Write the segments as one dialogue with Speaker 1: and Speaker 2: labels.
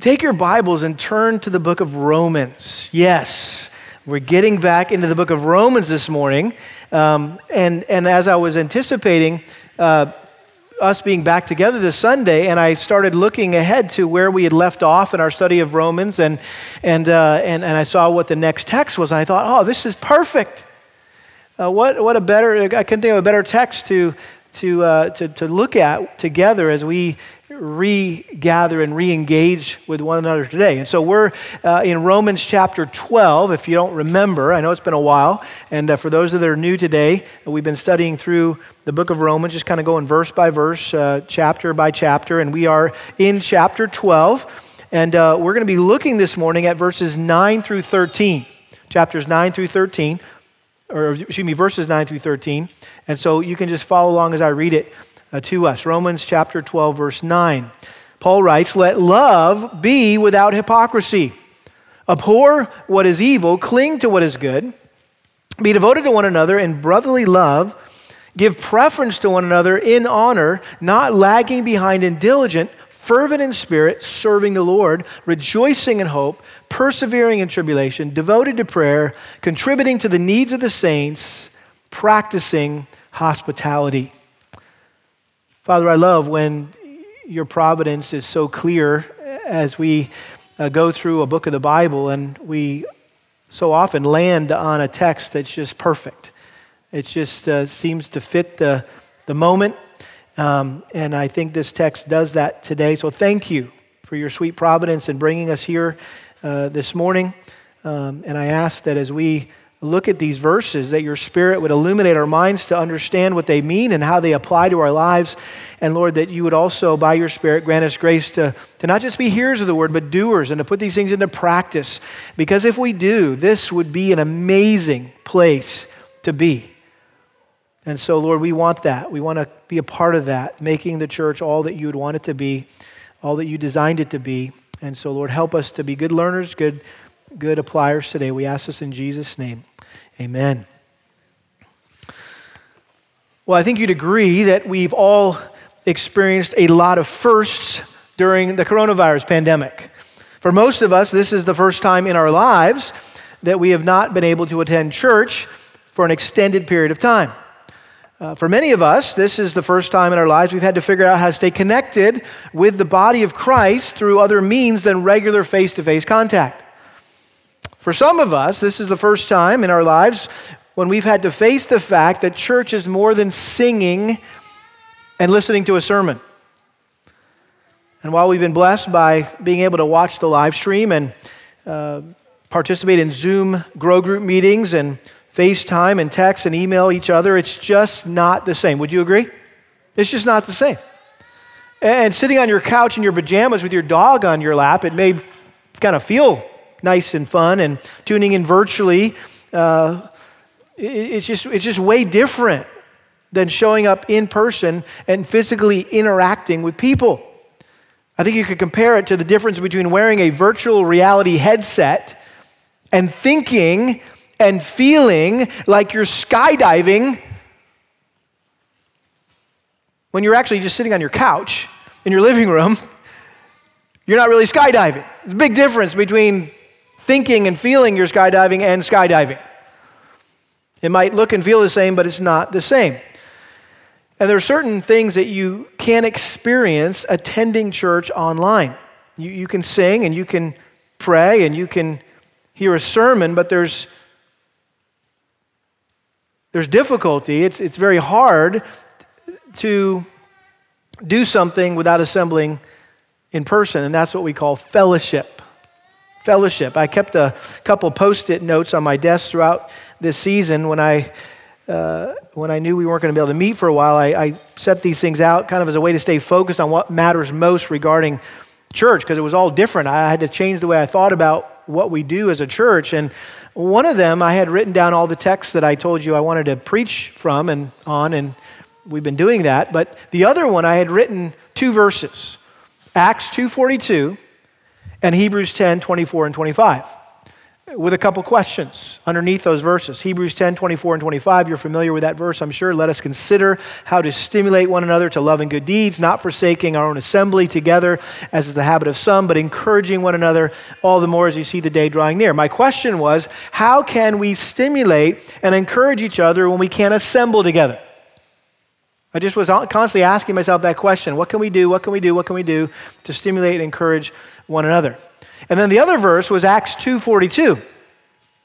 Speaker 1: take your Bibles and turn to the book of Romans. Yes, we're getting back into the book of Romans this morning. Um, and, and as I was anticipating uh, us being back together this Sunday, and I started looking ahead to where we had left off in our study of Romans, and, and, uh, and, and I saw what the next text was, and I thought, oh, this is perfect. Uh, what, what a better, I couldn't think of a better text to, to, uh, to, to look at together as we regather and re-engage with one another today. And so we're uh, in romans chapter 12 if you don't remember i know it's been a while and uh, for those that are new today we've been studying through the book of romans just kind of going verse by verse uh, chapter by chapter and we are in chapter 12 and uh, we're going to be looking this morning at verses 9 through 13 chapters 9 through 13 or excuse me verses 9 through 13 and so you can just follow along as i read it Uh, to us. Romans chapter 12, verse 9. Paul writes, Let love be without hypocrisy. Abhor what is evil, cling to what is good. Be devoted to one another in brotherly love. Give preference to one another in honor, not lagging behind in diligent, fervent in spirit, serving the Lord, rejoicing in hope, persevering in tribulation, devoted to prayer, contributing to the needs of the saints, practicing hospitality. Father, I love when your providence is so clear as we uh, go through a book of the Bible and we so often land on a text that's just perfect. It just uh, seems to fit the, the moment. Um, and I think this text does that today. So thank you for your sweet providence in bringing us here uh, this morning. Um, and I ask that as we look at these verses, that your Spirit would illuminate our minds to understand what they mean and how they apply to our lives. And Lord, that you would also, by your Spirit, grant us grace to, to not just be hearers of the word, but doers and to put these things into practice. Because if we do, this would be an amazing place to be. And so, Lord, we want that. We want to be a part of that, making the church all that you would want it to be, all that you designed it to be. And so, Lord, help us to be good learners, good, good appliers today. We ask this in Jesus' name. Amen. Well, I think you'd agree that we've all experienced a lot of firsts during the coronavirus pandemic. For most of us, this is the first time in our lives that we have not been able to attend church for an extended period of time. Uh, for many of us, this is the first time in our lives we've had to figure out how to stay connected with the body of Christ through other means than regular face to face contact. For some of us, this is the first time in our lives when we've had to face the fact that church is more than singing and listening to a sermon. And while we've been blessed by being able to watch the live stream and uh, participate in Zoom grow group meetings and FaceTime and text and email each other, it's just not the same. Would you agree? It's just not the same. And sitting on your couch in your pajamas with your dog on your lap, it may kind of feel nice and fun, and tuning in virtually, uh, it's, just, it's just way different than showing up in person and physically interacting with people. I think you could compare it to the difference between wearing a virtual reality headset and thinking and feeling like you're skydiving when you're actually just sitting on your couch in your living room. You're not really skydiving. There's a big difference between thinking and feeling you're skydiving and skydiving. It might look and feel the same, but it's not the same. And there are certain things that you can experience attending church online. You, you can sing and you can pray and you can hear a sermon, but there's, there's difficulty. It's, it's very hard to do something without assembling in person, and that's what we call fellowship fellowship. I kept a couple post it notes on my desk throughout this season when I. Uh, when I knew we weren't going to be able to meet for a while, I, I set these things out kind of as a way to stay focused on what matters most regarding church because it was all different. I had to change the way I thought about what we do as a church. And one of them, I had written down all the texts that I told you I wanted to preach from and on, and we've been doing that. But the other one, I had written two verses Acts 2.42 and Hebrews 10 24 and 25. with a couple questions underneath those verses. Hebrews 10 24 and 25. You're familiar with that verse, I'm sure. Let us consider how to stimulate one another to love and good deeds, not forsaking our own assembly together, as is the habit of some, but encouraging one another all the more as you see the day drawing near. My question was how can we stimulate and encourage each other when we can't assemble together? I just was constantly asking myself that question what can we do? What can we do? What can we do to stimulate and encourage one another? And then the other verse was Acts 2:42.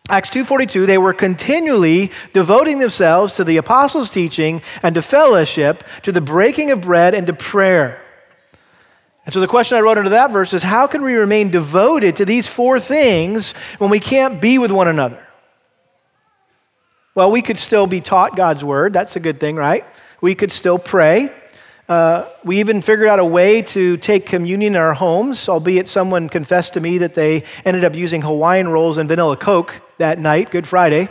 Speaker 1: Acts 2:42 they were continually devoting themselves to the apostles' teaching and to fellowship, to the breaking of bread and to prayer. And so the question I wrote into that verse is how can we remain devoted to these four things when we can't be with one another? Well, we could still be taught God's word. That's a good thing, right? We could still pray. Uh, we even figured out a way to take communion in our homes, albeit someone confessed to me that they ended up using Hawaiian rolls and vanilla Coke that night, Good Friday.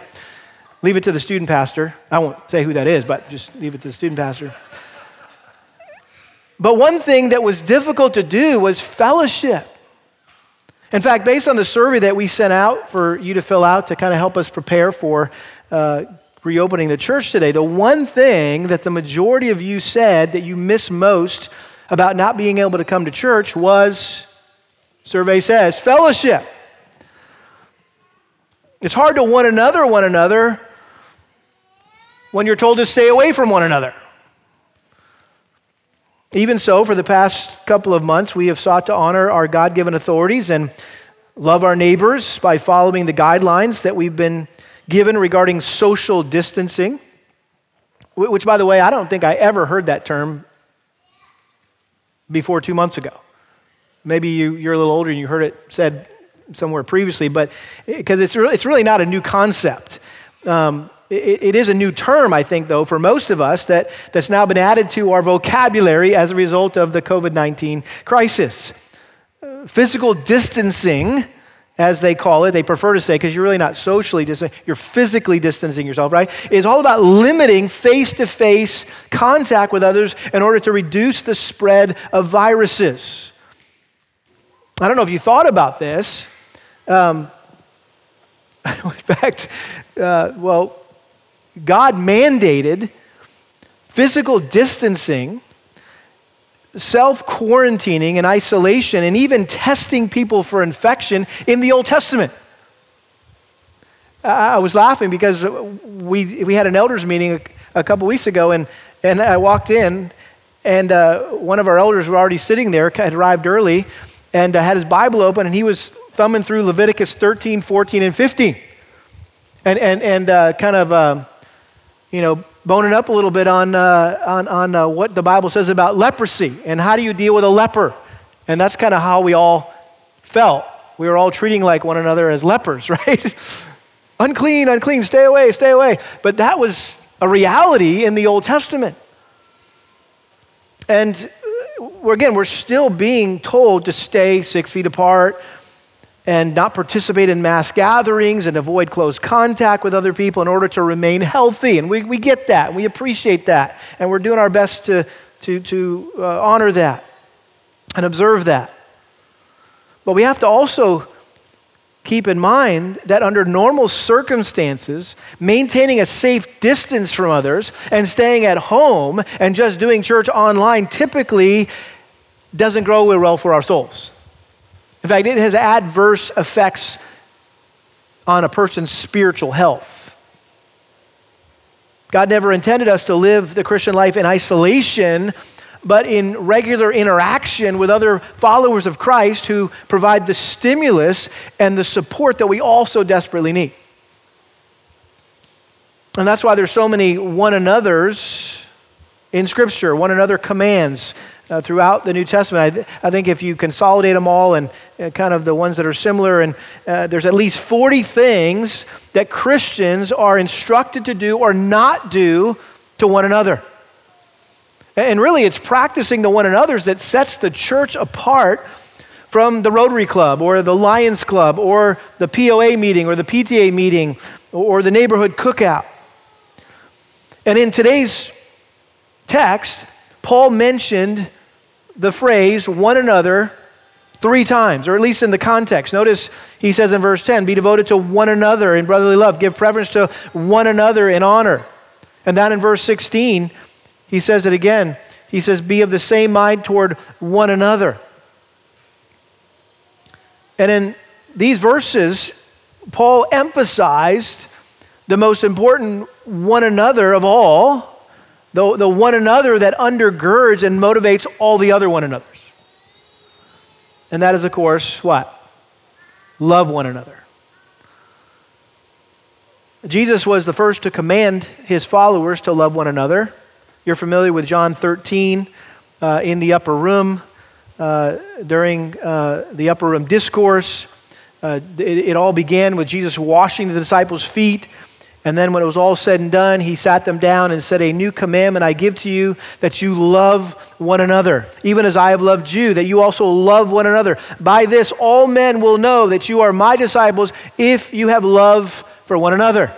Speaker 1: Leave it to the student pastor. I won't say who that is, but just leave it to the student pastor. But one thing that was difficult to do was fellowship. In fact, based on the survey that we sent out for you to fill out to kind of help us prepare for uh, reopening the church today, the one thing that the majority of you said that you miss most about not being able to come to church was, survey says, fellowship. It's hard to one another one another when you're told to stay away from one another. Even so, for the past couple of months, we have sought to honor our God given authorities and love our neighbors by following the guidelines that we've been given regarding social distancing, which, by the way, I don't think I ever heard that term before two months ago. Maybe you, are a little older and you heard it said somewhere previously, but because it's, really, it's really not a new concept. Um, it, it is a new term, I think, though, for most of us that, that's now been added to our vocabulary as a result of the COVID 19 crisis. Uh, physical distancing as they call it, they prefer to say, because you're really not socially distancing, you're physically distancing yourself, right? Is all about limiting face to face contact with others in order to reduce the spread of viruses. I don't know if you thought about this. Um, in fact, uh, well, God mandated physical distancing self quarantining and isolation and even testing people for infection in the Old Testament. I was laughing because we, we had an elders meeting a, a couple weeks ago, and, and I walked in, and uh, one of our elders was already sitting there, had arrived early, and uh, had his Bible open, and he was thumbing through Leviticus 13, 14, and 15. And, and, and uh, kind of, uh, you know, boning up a little bit on, uh, on, on uh, what the Bible says about leprosy and how do you deal with a leper. And that's kind of how we all felt. We were all treating like one another as lepers, right? unclean, unclean, stay away, stay away. But that was a reality in the Old Testament. And uh, again, we're still being told to stay six feet apart, and not participate in mass gatherings and avoid close contact with other people in order to remain healthy. And we, we get that, we appreciate that, and we're doing our best to, to, to uh, honor that and observe that. But we have to also keep in mind that under normal circumstances, maintaining a safe distance from others and staying at home and just doing church online typically doesn't grow well for our souls. In fact, it has adverse effects on a person's spiritual health. God never intended us to live the Christian life in isolation, but in regular interaction with other followers of Christ who provide the stimulus and the support that we also desperately need. And that's why there's so many one another's in Scripture, one another commands uh, throughout the New Testament. I, th- I, think if you consolidate them all and uh, kind of the ones that are similar, and uh, there's at least 40 things that Christians are instructed to do or not do to one another. And really, it's practicing the one another's that sets the church apart from the Rotary Club or the Lions Club or the POA meeting or the PTA meeting or the neighborhood cookout. And in today's text, Paul mentioned the phrase one another three times, or at least in the context. Notice he says in verse 10 be devoted to one another in brotherly love, give preference to one another in honor. And then in verse 16, he says it again. He says, be of the same mind toward one another. And in these verses, Paul emphasized the most important one another of all, the, the one another that undergirds and motivates all the other one another's. And that is, of course, what? Love one another. Jesus was the first to command his followers to love one another. You're familiar with John 13 uh, in the upper room. Uh, during uh, the upper room discourse, uh, it, it all began with Jesus washing the disciples' feet and then when it was all said and done, he sat them down and said, A new commandment I give to you that you love one another, even as I have loved you, that you also love one another. By this, all men will know that you are my disciples if you have love for one another.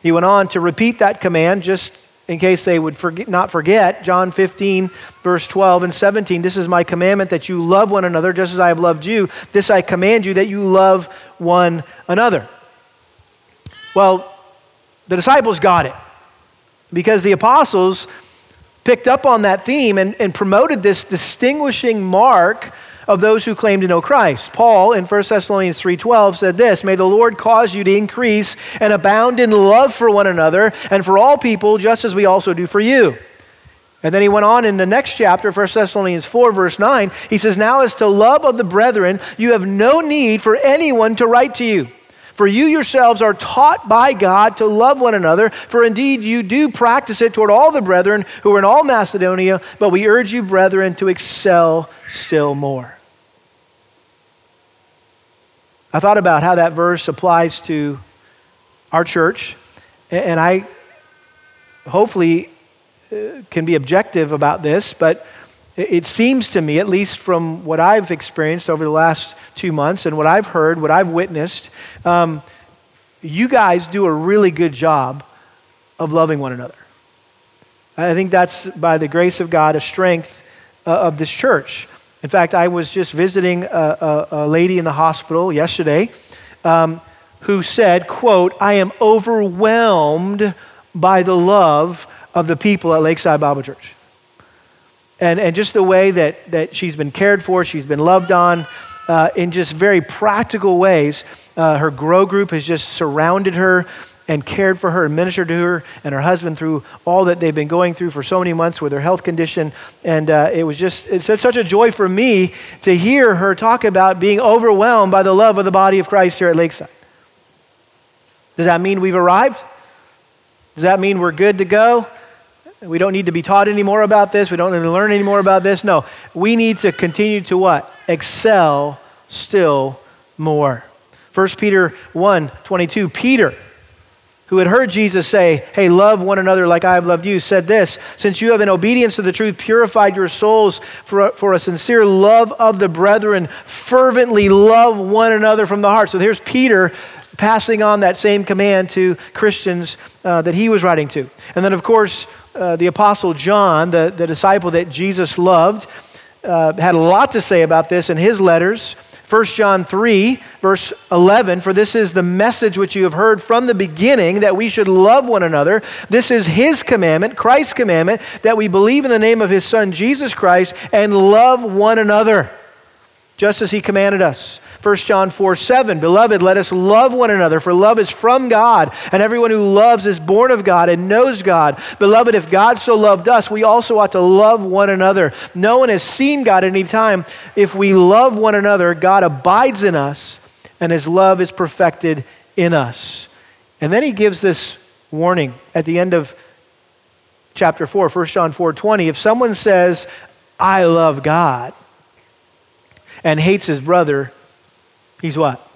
Speaker 1: He went on to repeat that command just in case they would forget, not forget. John 15, verse 12 and 17. This is my commandment that you love one another just as I have loved you. This I command you that you love one another. Well, the disciples got it because the apostles picked up on that theme and, and promoted this distinguishing mark of those who claim to know Christ. Paul in 1 Thessalonians 3:12 said this, "May the Lord cause you to increase and abound in love for one another and for all people just as we also do for you." And then he went on in the next chapter, 1 Thessalonians 4, verse 9. He says, Now as to love of the brethren, you have no need for anyone to write to you. For you yourselves are taught by God to love one another, for indeed you do practice it toward all the brethren who are in all Macedonia, but we urge you, brethren, to excel still more. I thought about how that verse applies to our church, and I hopefully uh, can be objective about this, but it seems to me, at least from what I've experienced over the last two months and what I've heard, what I've witnessed, um, you guys do a really good job of loving one another. I think that's, by the grace of God, a strength uh, of this church. In fact, I was just visiting a, a, a lady in the hospital yesterday um, who said, quote, I am overwhelmed by the love of the people at Lakeside Bible Church and, and just the way that, that she's been cared for, she's been loved on uh, in just very practical ways. Uh, her grow group has just surrounded her and cared for her and ministered to her and her husband through all that they've been going through for so many months with her health condition. And uh, it was just it's such a joy for me to hear her talk about being overwhelmed by the love of the body of Christ here at Lakeside. Does that mean we've arrived? Does that mean we're good to go? We don't need to be taught any more about this. We don't need to learn any more about this. No, we need to continue to what? Excel still more. 1 Peter 1 22, Peter, who had heard Jesus say, Hey, love one another like I have loved you, said this Since you have, in obedience to the truth, purified your souls for a, for a sincere love of the brethren, fervently love one another from the heart. So here's Peter passing on that same command to Christians uh, that he was writing to. And then, of course, uh, the Apostle John, the, the disciple that Jesus loved, uh, had a lot to say about this in his letters. 1 John 3, verse 11, for this is the message which you have heard from the beginning that we should love one another. This is his commandment, Christ's commandment, that we believe in the name of his Son, Jesus Christ, and love one another, just as he commanded us. 1 John 4 7, Beloved, let us love one another, for love is from God, and everyone who loves is born of God and knows God. Beloved, if God so loved us, we also ought to love one another. No one has seen God at any time. If we love one another, God abides in us, and his love is perfected in us. And then he gives this warning at the end of chapter 4, 1 John 4 20. If someone says, I love God, and hates his brother, he's what?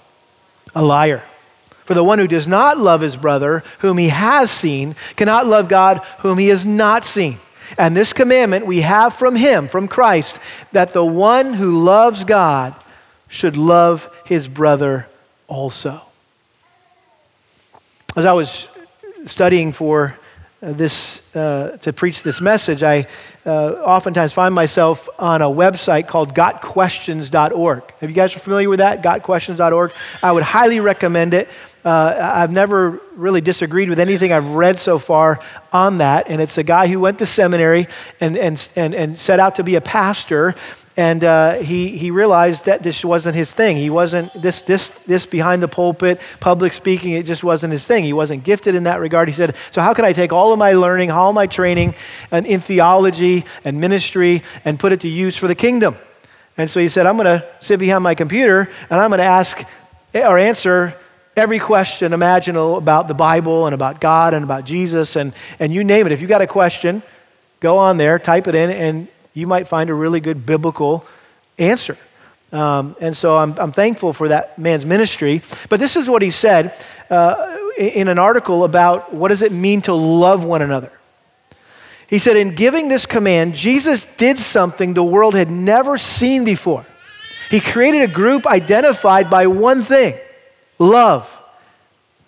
Speaker 1: A liar. For the one who does not love his brother, whom he has seen, cannot love God, whom he has not seen. And this commandment we have from him, from Christ, that the one who loves God should love his brother also. As I was studying for this, uh, to preach this message, I uh, oftentimes find myself on a website called gotquestions.org. Have you guys are familiar with that? Gotquestions.org. I would highly recommend it. Uh, I've never really disagreed with anything I've read so far on that. And it's a guy who went to seminary and, and, and, and set out to be a pastor. And uh, he, he realized that this wasn't his thing. He wasn't, this, this, this behind the pulpit, public speaking, it just wasn't his thing. He wasn't gifted in that regard. He said, So, how can I take all of my learning, all my training and in theology and ministry and put it to use for the kingdom? And so he said, I'm going to sit behind my computer and I'm going to ask or answer every question imaginable about the Bible and about God and about Jesus and, and you name it. If you got a question, go on there, type it in, and you might find a really good biblical answer. Um, and so I'm, I'm, thankful for that man's ministry. But this is what he said uh, in an article about what does it mean to love one another. He said, In giving this command, Jesus did something the world had never seen before. He created a group identified by one thing love.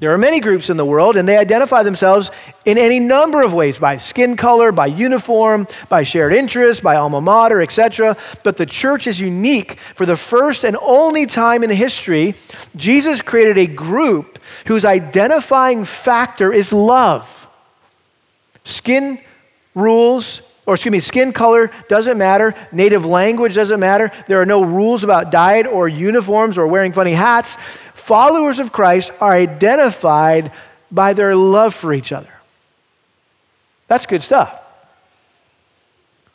Speaker 1: There are many groups in the world, and they identify themselves in any number of ways by skin color, by uniform, by shared interest, by alma mater, etc. But the church is unique. For the first and only time in history, Jesus created a group whose identifying factor is love. Skin rules, or excuse me, skin color doesn't matter. Native language doesn't matter. There are no rules about diet or uniforms or wearing funny hats. Followers of Christ are identified by their love for each other. That's good stuff.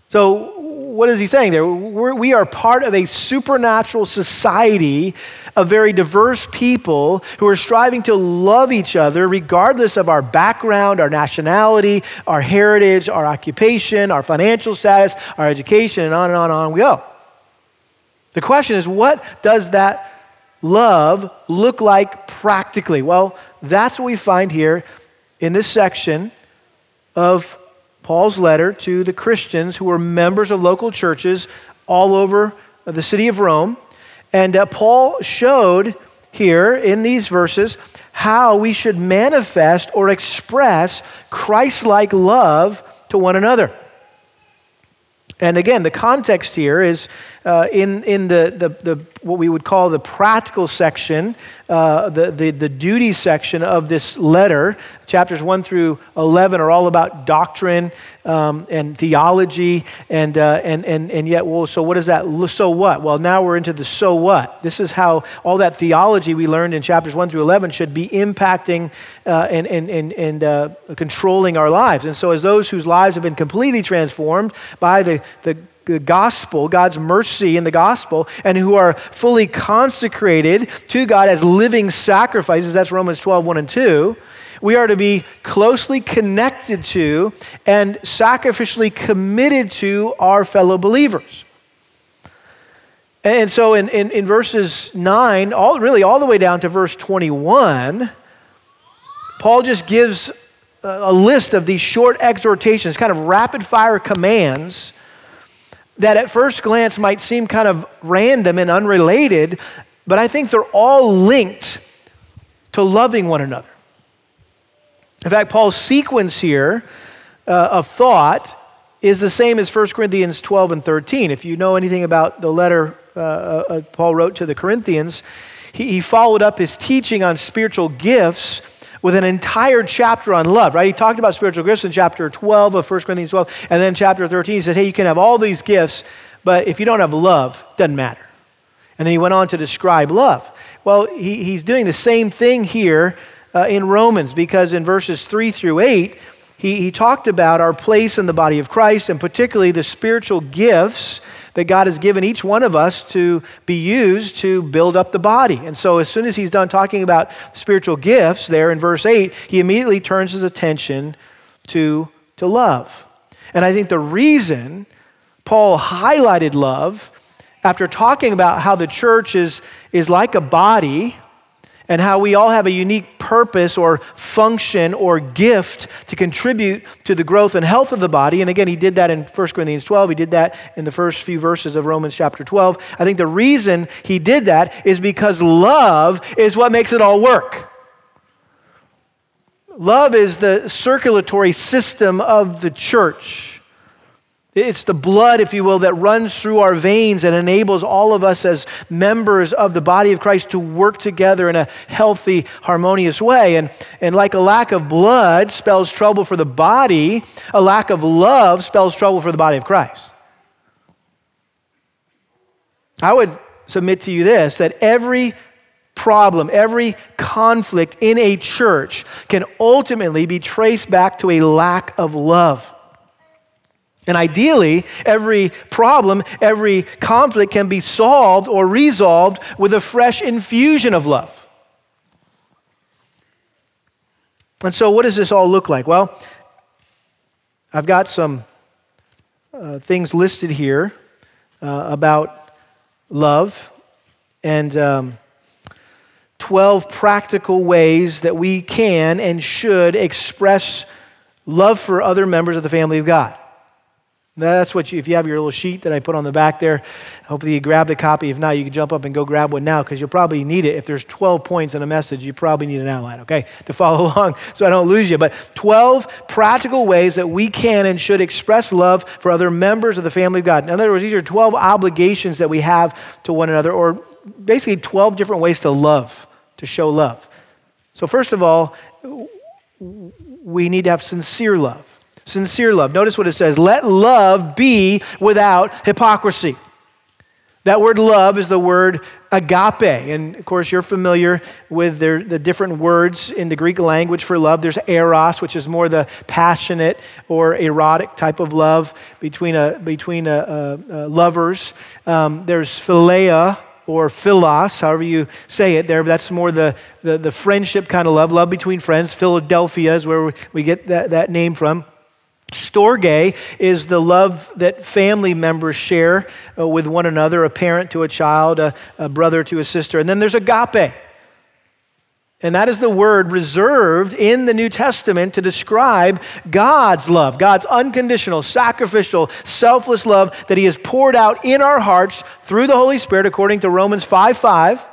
Speaker 1: So, what is he saying there? We're, we are part of a supernatural society of very diverse people who are striving to love each other regardless of our background, our nationality, our heritage, our occupation, our financial status, our education, and on and on and on we go. The question is, what does that love look like practically? Well, that's what we find here in this section of Paul's letter to the Christians who were members of local churches all over the city of Rome. And uh, Paul showed here in these verses how we should manifest or express Christ like love to one another. And again, the context here is uh, in, in the, the, the, what we would call the practical section, uh, the, the, the duty section of this letter. Chapters 1 through 11 are all about doctrine um, and theology. And, uh, and, and, and yet, well, so what is that? So what? Well, now we're into the so what. This is how all that theology we learned in chapters 1 through 11 should be impacting uh, and, and, and, and uh, controlling our lives. And so, as those whose lives have been completely transformed by the, the the gospel, God's mercy in the gospel, and who are fully consecrated to God as living sacrifices. That's Romans 12, 1 and 2. We are to be closely connected to and sacrificially committed to our fellow believers. And so in, in, in verses 9, all, really all the way down to verse 21, Paul just gives a list of these short exhortations, kind of rapid fire commands that at first glance might seem kind of random and unrelated, but I think they're all linked to loving one another. In fact, Paul's sequence here uh, of thought is the same as 1 Corinthians 12 and 13. If you know anything about the letter uh, uh, Paul wrote to the Corinthians, he, he followed up his teaching on spiritual gifts with an entire chapter on love, right? He talked about spiritual gifts in chapter 12 of 1 Corinthians 12. And then chapter 13, he says, hey, you can have all these gifts, but if you don't have love, it doesn't matter. And then he went on to describe love. Well, he, he's doing the same thing here uh, in Romans because in verses 3 through 8, he, he talked about our place in the body of Christ and particularly the spiritual gifts that God has given each one of us to be used to build up the body. And so, as soon as he's done talking about spiritual gifts there in verse 8, he immediately turns his attention to, to love. And I think the reason Paul highlighted love after talking about how the church is, is like a body and how we all have a unique purpose or function or gift to contribute to the growth and health of the body. And again, he did that in 1 Corinthians 12. He did that in the first few verses of Romans chapter 12. I think the reason he did that is because love is what makes it all work. Love is the circulatory system of the church. It's the blood, if you will, that runs through our veins and enables all of us as members of the body of Christ to work together in a healthy, harmonious way. And, and like a lack of blood spells trouble for the body, a lack of love spells trouble for the body of Christ. I would submit to you this that every problem, every conflict in a church can ultimately be traced back to a lack of love. And ideally, every problem, every conflict can be solved or resolved with a fresh infusion of love. And so, what does this all look like? Well, I've got some uh, things listed here uh, about love and um, 12 practical ways that we can and should express love for other members of the family of God. That's what you, if you have your little sheet that I put on the back there, hopefully you grabbed a copy. If not, you can jump up and go grab one now because you'll probably need it. If there's 12 points in a message, you probably need an outline, okay, to follow along so I don't lose you. But 12 practical ways that we can and should express love for other members of the family of God. In other words, these are 12 obligations that we have to one another, or basically 12 different ways to love, to show love. So, first of all, we need to have sincere love. Sincere love. Notice what it says let love be without hypocrisy. That word love is the word agape. And of course, you're familiar with the different words in the Greek language for love. There's eros, which is more the passionate or erotic type of love between, a, between a, a, lovers. Um, there's philia, or philos, however you say it there. That's more the, the, the friendship kind of love, love between friends. Philadelphia is where we get that, that name from. Storge is the love that family members share uh, with one another, a parent to a child, a, a brother to a sister. And then there's agape. And that is the word reserved in the New Testament to describe God's love, God's unconditional, sacrificial, selfless love that He has poured out in our hearts through the Holy Spirit, according to Romans 5 5,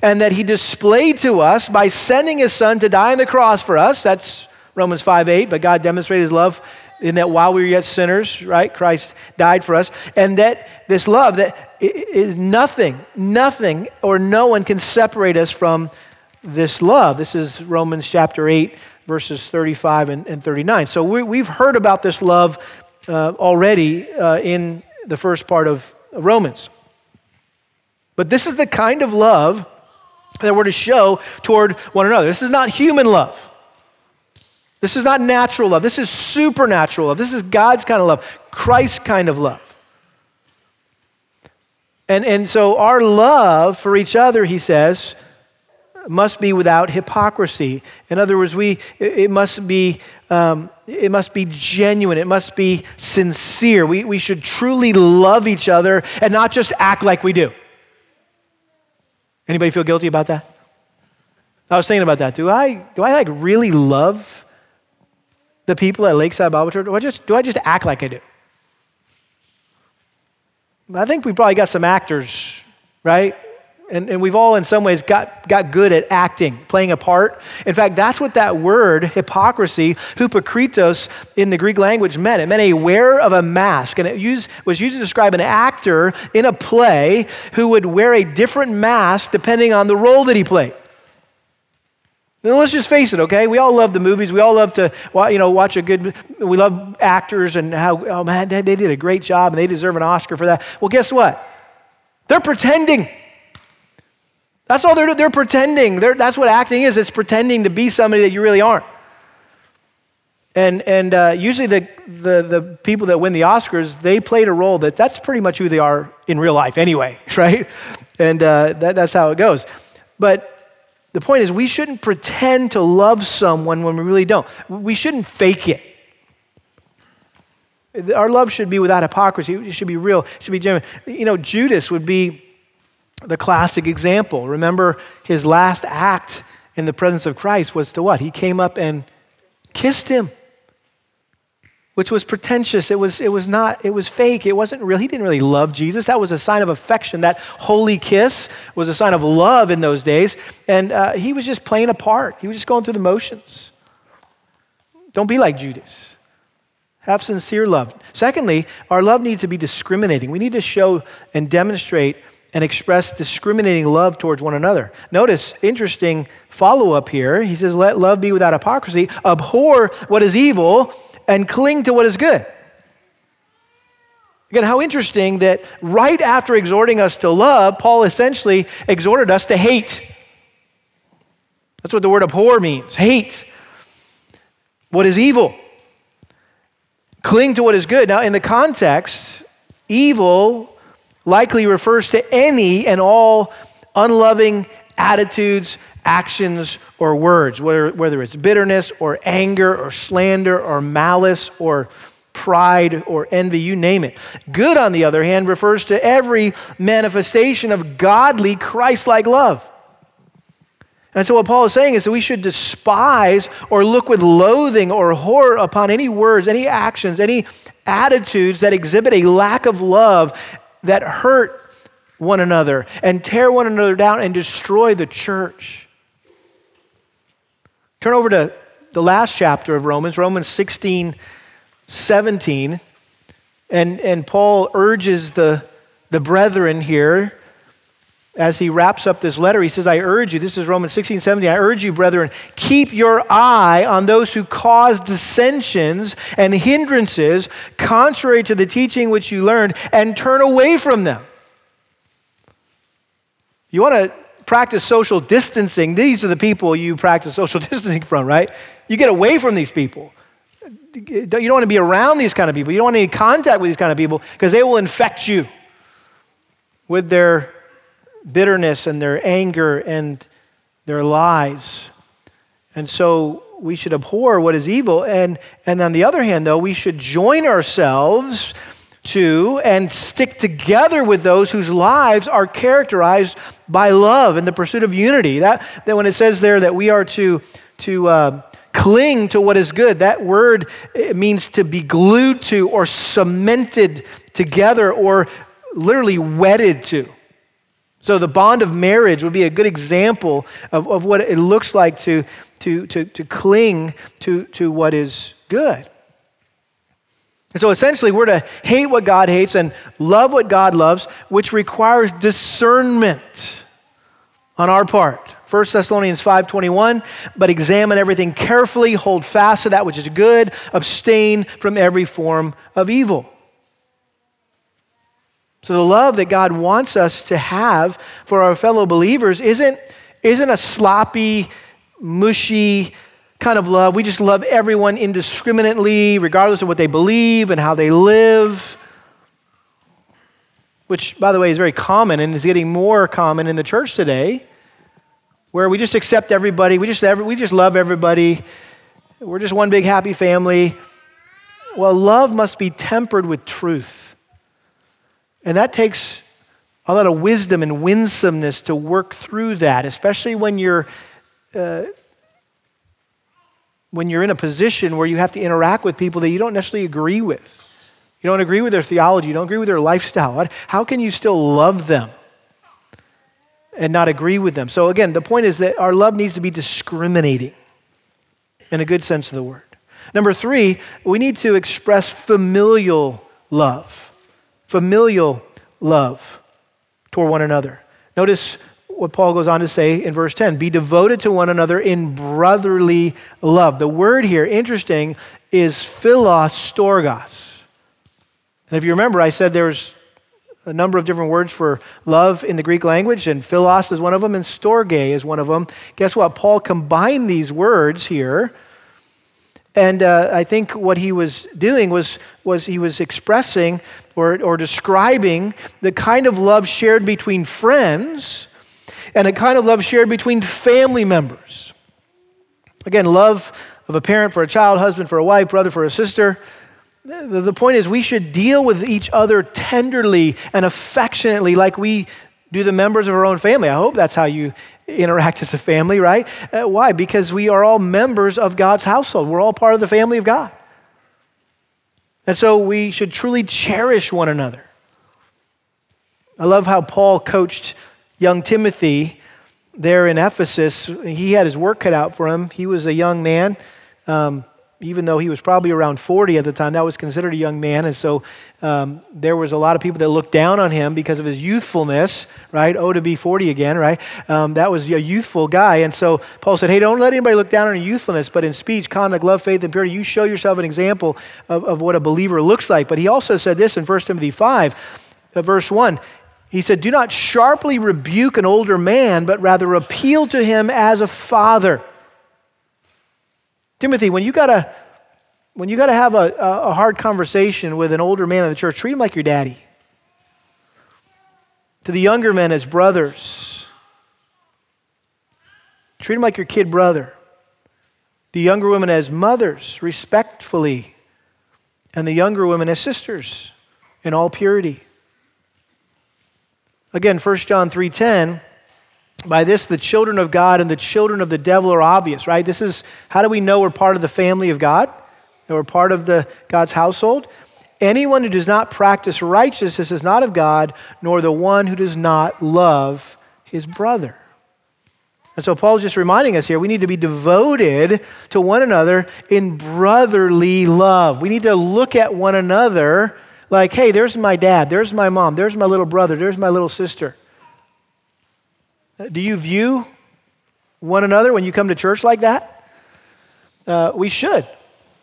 Speaker 1: and that He displayed to us by sending His Son to die on the cross for us. That's Romans 5 8. But God demonstrated His love in that while we were yet sinners, right, Christ died for us, and that this love that is nothing, nothing or no one can separate us from this love. This is Romans chapter 8, verses 35 and, and 39. So we, have heard about this love uh, already uh, in the first part of Romans. But this is the kind of love that we're to show toward one another. This is not human love. This is not natural love. This is supernatural love. This is God's kind of love, Christ's kind of love. And, and so our love for each other, he says, must be without hypocrisy. In other words, we, it must be, um, it must be genuine. It must be sincere. We, we should truly love each other and not just act like we do. Anybody feel guilty about that? I was thinking about that. Do I, do I like really love the people at Lakeside Bible Church? Do I just, do I just act like I do? I think we probably got some actors, right? And, and we've all, in some ways, got, got good at acting, playing a part. In fact, that's what that word, hypocrisy, hypokritos, in the Greek language meant. It meant a wearer of a mask. And it used, was used to describe an actor in a play who would wear a different mask depending on the role that he played. Now, let's just face it, okay? We all love the movies. We all love to, you know, watch a good. We love actors and how, oh man, they did a great job and they deserve an Oscar for that. Well, guess what? They're pretending. That's all they're They're pretending. They're, that's what acting is. It's pretending to be somebody that you really aren't. And, and uh, usually the, the, the people that win the Oscars, they played a role that that's pretty much who they are in real life anyway, right? And uh, that, that's how it goes. But the point is, we shouldn't pretend to love someone when we really don't. We shouldn't fake it. Our love should be without hypocrisy. It should be real. It should be genuine. You know, Judas would be the classic example. Remember, his last act in the presence of Christ was to what? He came up and kissed him which was pretentious. It was, it was not, it was fake. It wasn't real. He didn't really love Jesus. That was a sign of affection. That holy kiss was a sign of love in those days. And uh, he was just playing a part, he was just going through the motions. Don't be like Judas. Have sincere love. Secondly, our love needs to be discriminating. We need to show and demonstrate and express discriminating love towards one another. Notice, interesting follow up here. He says, Let love be without hypocrisy, abhor what is evil, and cling to what is good. Again, how interesting that right after exhorting us to love, Paul essentially exhorted us to hate. That's what the word abhor means hate what is evil. Cling to what is good. Now, in the context, evil likely refers to any and all unloving attitudes, actions, or words, whether, whether it's bitterness or anger or slander or malice or pride or envy, you name it. Good, on the other hand, refers to every manifestation of godly, Christ like love. And so, what Paul is saying is that we should despise or look with loathing or horror upon any words, any actions, any attitudes that exhibit a lack of love that hurt one another and tear one another down and destroy the church. Turn over to the last chapter of Romans, Romans 16, 17. And, and Paul urges the, the brethren here as he wraps up this letter, he says, I urge you, this is Romans 16, 17, I urge you, brethren, keep your eye on those who cause dissensions and hindrances contrary to the teaching which you learned, and turn away from them. You want to practice social distancing, these are the people you practice social distancing from, right? You get away from these people. You don't want to be around these kind of people. You don't want any contact with these kind of people because they will infect you with their bitterness and their anger and their lies. And so we should abhor what is evil. And, and on the other hand, though, we should join ourselves to and stick together with those whose lives are characterized by love and the pursuit of unity. That, that when it says there that we are to, to uh, cling to what is good, that word means to be glued to or cemented together or literally wedded to. So, the bond of marriage would be a good example of, of what it looks like to, to, to, to cling to, to what is good. And so, essentially, we're to hate what God hates and love what God loves, which requires discernment on our part. 1 Thessalonians 5:21 but examine everything carefully hold fast to that which is good abstain from every form of evil so, the love that God wants us to have for our fellow believers isn't, isn't a sloppy, mushy kind of love. We just love everyone indiscriminately, regardless of what they believe and how they live. Which, by the way, is very common and is getting more common in the church today, where we just accept everybody, we just, we just love everybody, we're just one big happy family. Well, love must be tempered with truth. And that takes a lot of wisdom and winsomeness to work through that, especially when you're. Uh, when you're in a position where you have to interact with people that you don't necessarily agree with. You don't agree with their theology, you don't agree with their lifestyle. How can you still love them and not agree with them? So, again, the point is that our love needs to be discriminating in a good sense of the word. Number three, we need to express familial love familial love toward one another. Notice what Paul goes on to say in verse 10 be devoted to one another in brotherly love. The word here, interesting, is philos storgos. And if you remember, I said there's a number of different words for love in the Greek language, and philos is one of them, and storge is one of them. Guess what? Paul combined these words here and uh, I think what he was doing was, was he was expressing or, or describing the kind of love shared between friends and a kind of love shared between family members. Again, love of a parent for a child, husband for a wife, brother for a sister. The, point is, we should deal with each other tenderly and affectionately like we do the members of our own family. I hope that's how you interact as a family, right? Uh, why? Because we are all members of God's household. We're all part of the family of God. And so we should truly cherish one another. I love how Paul coached young Timothy there in Ephesus. He had his work cut out for him. He was a young man, um, even though he was probably around 40 at the time, that was considered a young man. And so um, there was a lot of people that looked down on him because of his youthfulness, right? Oh, to be 40 again, right? Um, that was a youthful guy. And so Paul said, hey, don't let anybody look down on your youthfulness, but in speech, conduct, love, faith, and purity, you show yourself an example of, of what a believer looks like. But he also said this in 1 Timothy 5, uh, verse 1. He said, Do not sharply rebuke an older man, but rather appeal to him as a father Timothy, when you gotta when you gotta have a, a hard conversation with an older man in the church, treat him like your daddy. To the younger men as brothers. Treat him like your kid brother. The younger women as mothers, respectfully. And the younger women as sisters in all purity. Again, 1 John 3:10 by this, the children of God and the children of the devil are obvious, right? This is how do we know we're part of the family of God? That we're part of the God's household? Anyone who does not practice righteousness is not of God, nor the one who does not love his brother. And so Paul's just reminding us here we need to be devoted to one another in brotherly love. We need to look at one another like, hey, there's my dad, there's my mom, there's my little brother, there's my little sister. Do you view one another when you come to church like that? Uh, we should.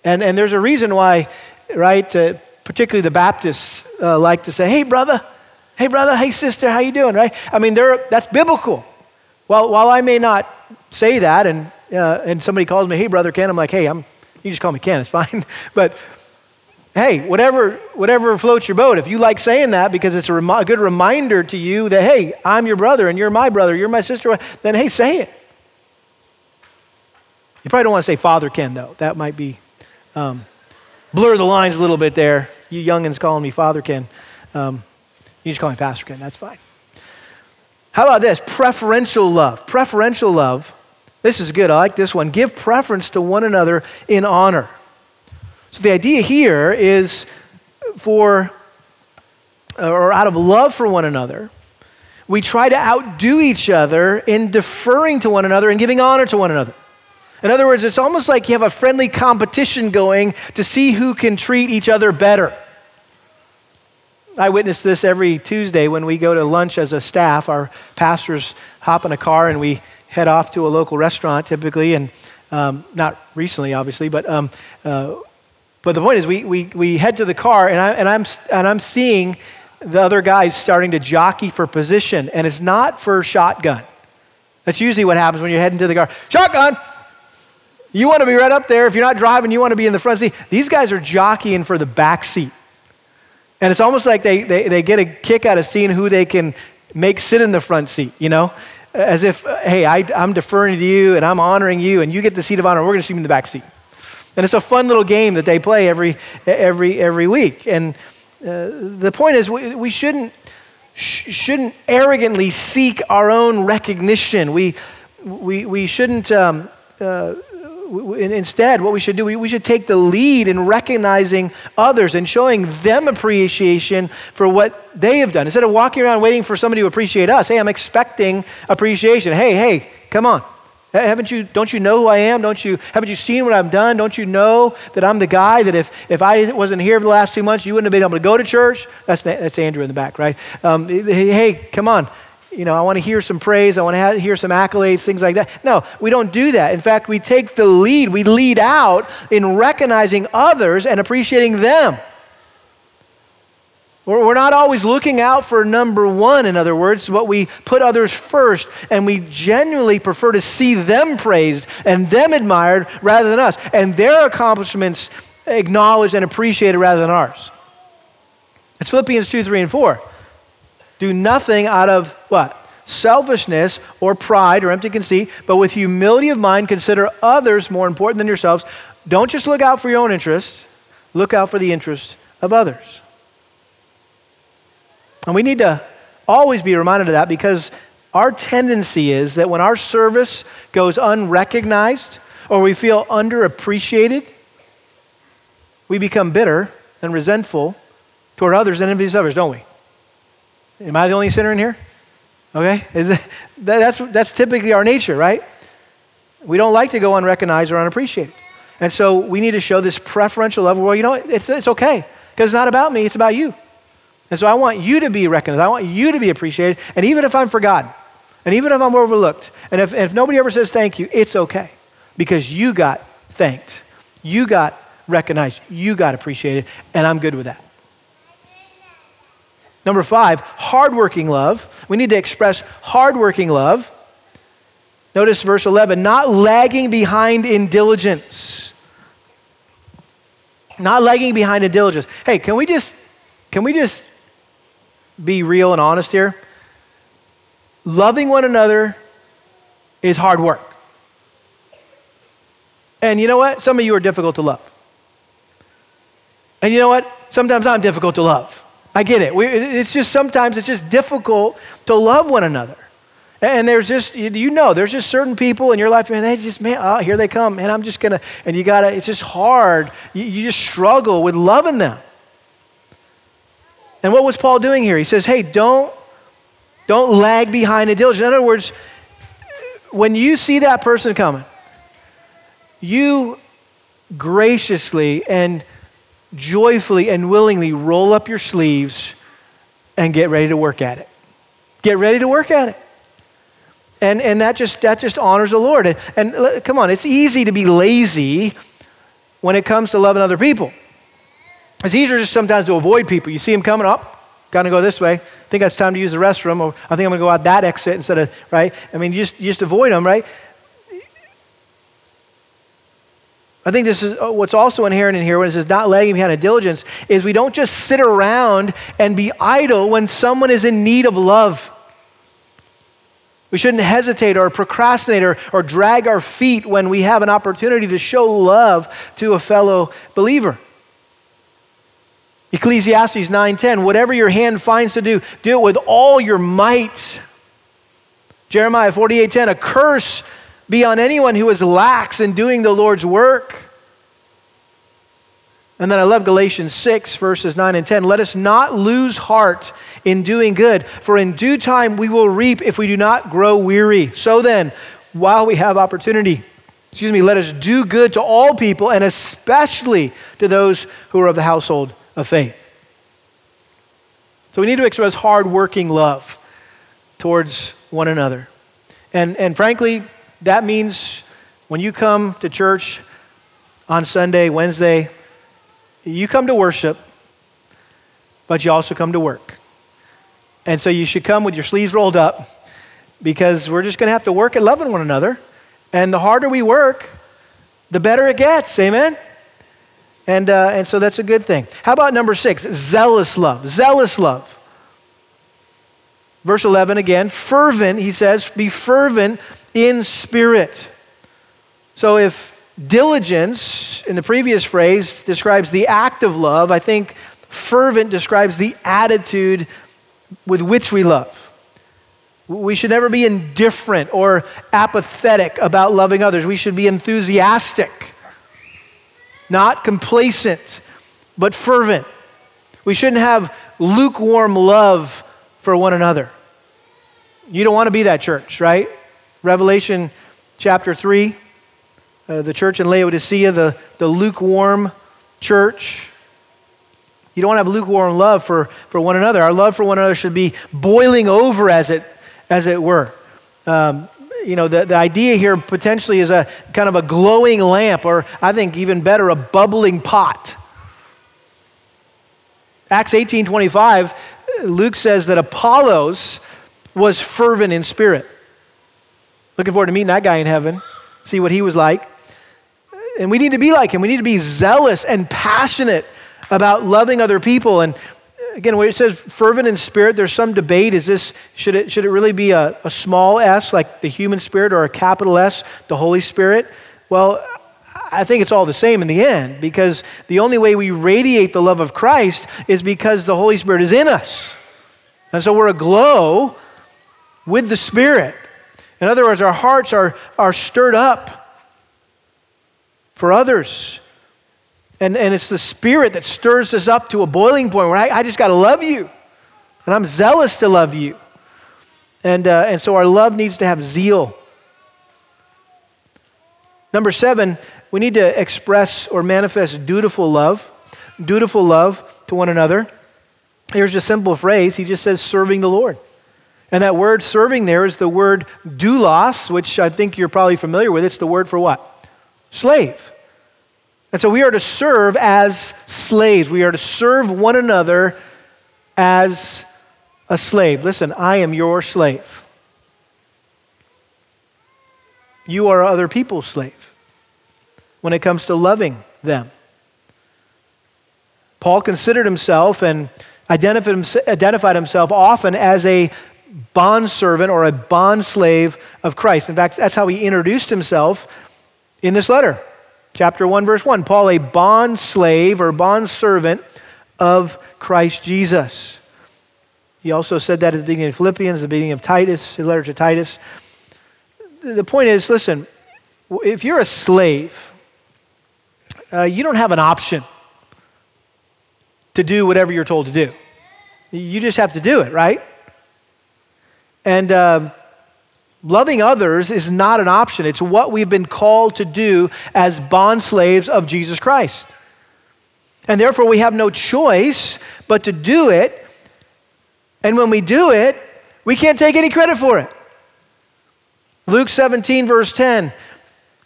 Speaker 1: And, and there's a reason why, right, uh, particularly the Baptists uh, like to say, hey, brother, hey, brother, hey, sister, how you doing, right? I mean, that's biblical. While, while I may not say that and, uh, and somebody calls me, hey, brother Ken, I'm like, hey, I'm, you just call me Ken, it's fine. but hey, whatever, whatever floats your boat. If you like saying that because it's a, a good reminder to you that, hey, I'm your brother and you're my brother, you're my sister, then hey, say it. You probably don't want to say Father Ken, though. That might be um, blur the lines a little bit there. You youngins calling me Father Ken. Um, you just call me Pastor Ken. That's fine. How about this? Preferential love. Preferential love. This is good. I like this one. Give preference to one another in honor. So the idea here is for, or out of love for one another, we try to outdo each other in deferring to one another and giving honor to one another. In other words, it's almost like you have a friendly competition going to see who can treat each other better. I witness this every Tuesday when we go to lunch as a staff. Our pastors hop in a car and we head off to a local restaurant typically, and um, not recently, obviously, but um, uh, but the point is, we, we, we head to the car, and, I, and, I'm, and I'm seeing the other guys starting to jockey for position, and it's not for shotgun. That's usually what happens when you're heading to the car. Shotgun! You want to be right up there. If you're not driving, you want to be in the front seat. These guys are jockeying for the back seat. And it's almost like they, they, they get a kick out of seeing who they can make sit in the front seat, you know? As if, hey, I, I'm deferring to you and I'm honoring you, and you get the seat of honor. We're going to sit in the back seat. And it's a fun little game that they play every, every, every week. And uh, the point is, we, we shouldn't, sh- shouldn't arrogantly seek our own recognition. We, we, we shouldn't, um, uh, instead, what we should do, we, we should take the lead in recognizing others and showing them appreciation for what they have done. Instead of walking around waiting for somebody to appreciate us, hey, I'm expecting appreciation. Hey, hey, come on. Haven't you, don't you know who I am? Don't you, haven't you seen what I've done? Don't you know that I'm the guy that if, if I wasn't here for the last two months, you wouldn't have been able to go to church? That's, that's Andrew in the back, right? Um, hey, come on. You know, I want to hear some praise. I want to hear some accolades, things like that. No, we don't do that. In fact, we take the lead. We lead out in recognizing others and appreciating them. We're not always looking out for number one, in other words, but we put others first, and we genuinely prefer to see them praised and them admired rather than us, and their accomplishments acknowledged and appreciated rather than ours. It's Philippians 2, 3, and 4. Do nothing out of what? Selfishness or pride or empty conceit, but with humility of mind, consider others more important than yourselves. Don't just look out for your own interests, look out for the interests of others. And we need to always be reminded of that because our tendency is that when our service goes unrecognized or we feel underappreciated, we become bitter and resentful toward others and envious others, don't we? Am I the only sinner in here? Okay? Is it, that's, that's typically our nature, right? We don't like to go unrecognized or unappreciated. And so we need to show this preferential love. Well, you know, it's, it's okay because it's not about me, it's about you. And so I want you to be recognized. I want you to be appreciated. And even if I'm forgotten, and even if I'm overlooked, and if, if nobody ever says thank you, it's okay because you got thanked. You got recognized. You got appreciated. And I'm good with that. Number five, hardworking love. We need to express hardworking love. Notice verse 11 not lagging behind in diligence. Not lagging behind in diligence. Hey, can we just can we just be real and honest here? Loving one another is hard work. And you know what? Some of you are difficult to love. And you know what? Sometimes I'm difficult to love. I get it. We, it's just sometimes it's just difficult to love one another. And there's just, you know, there's just certain people in your life, and they just, man, oh, here they come, and I'm just gonna, and you gotta, it's just hard. You, you just struggle with loving them. And what was Paul doing here? He says, hey, don't, don't lag behind a diligence. In other words, when you see that person coming, you graciously and joyfully and willingly roll up your sleeves and get ready to work at it. Get ready to work at it. And, and that, just, that just honors the Lord. And, and come on, it's easy to be lazy when it comes to loving other people. It's easier just sometimes to avoid people. You see them coming up, got to go this way. I think it's time to use the restroom, or I think I'm to go out that exit instead of, right? I mean, you just, you just avoid them, right? I think this is uh, what's also inherent in here when it says not lagging behind a diligence is we don't just sit around and be idle when someone is in need of love. We shouldn't hesitate or procrastinate or, or drag our feet when we have an opportunity to show love to a fellow believer. Ecclesiastes 9:10 whatever your hand finds to do do it with all your might. Jeremiah 48:10 a curse be on anyone who is lax in doing the Lord's work. And then I love Galatians 6, verses 9 and 10. Let us not lose heart in doing good, for in due time we will reap if we do not grow weary. So then, while we have opportunity, excuse me, let us do good to all people, and especially to those who are of the household of faith. So we need to express hardworking love towards one another. And, and frankly, that means when you come to church on Sunday, Wednesday, you come to worship, but you also come to work. And so you should come with your sleeves rolled up because we're just going to have to work at loving one another. And the harder we work, the better it gets. Amen? And, uh, and so that's a good thing. How about number six? Zealous love. Zealous love. Verse 11 again, fervent, he says, be fervent in spirit. So if diligence in the previous phrase describes the act of love, I think fervent describes the attitude with which we love. We should never be indifferent or apathetic about loving others. We should be enthusiastic, not complacent, but fervent. We shouldn't have lukewarm love for one another. You don't want to be that church, right? Revelation chapter 3, uh, the church in Laodicea, the, the lukewarm church. You don't want to have lukewarm love for, for one another. Our love for one another should be boiling over, as it, as it were. Um, you know, the, the idea here potentially is a kind of a glowing lamp, or I think even better, a bubbling pot. Acts 18 25, Luke says that Apollos was fervent in spirit. Looking forward to meeting that guy in heaven, see what he was like. And we need to be like him. We need to be zealous and passionate about loving other people. And again, when it says fervent in spirit, there's some debate. Is this, should it, should it really be a, a small s, like the human spirit, or a capital S, the Holy Spirit? Well, I think it's all the same in the end because the only way we radiate the love of Christ is because the Holy Spirit is in us. And so we're aglow with the Spirit. In other words, our hearts are, are stirred up for others. And, and it's the Spirit that stirs us up to a boiling point where I, I just got to love you. And I'm zealous to love you. And, uh, and so our love needs to have zeal. Number seven, we need to express or manifest dutiful love, dutiful love to one another. Here's a simple phrase. He just says, serving the Lord. And that word serving there is the word doulos, which I think you're probably familiar with. It's the word for what? Slave. And so we are to serve as slaves. We are to serve one another as a slave. Listen, I am your slave. You are other people's slave when it comes to loving them. Paul considered himself and identified himself often as a bondservant or a bond slave of Christ. In fact, that's how he introduced himself in this letter. Chapter 1, verse 1. Paul, a bond slave or bond servant of Christ Jesus. He also said that at the beginning of Philippians, the beginning of Titus, the letter to Titus. The point is listen, if you're a slave, uh, you don't have an option to do whatever you're told to do. You just have to do it, right? And uh, loving others is not an option. It's what we've been called to do as bond slaves of Jesus Christ. And therefore, we have no choice but to do it. And when we do it, we can't take any credit for it. Luke 17, verse 10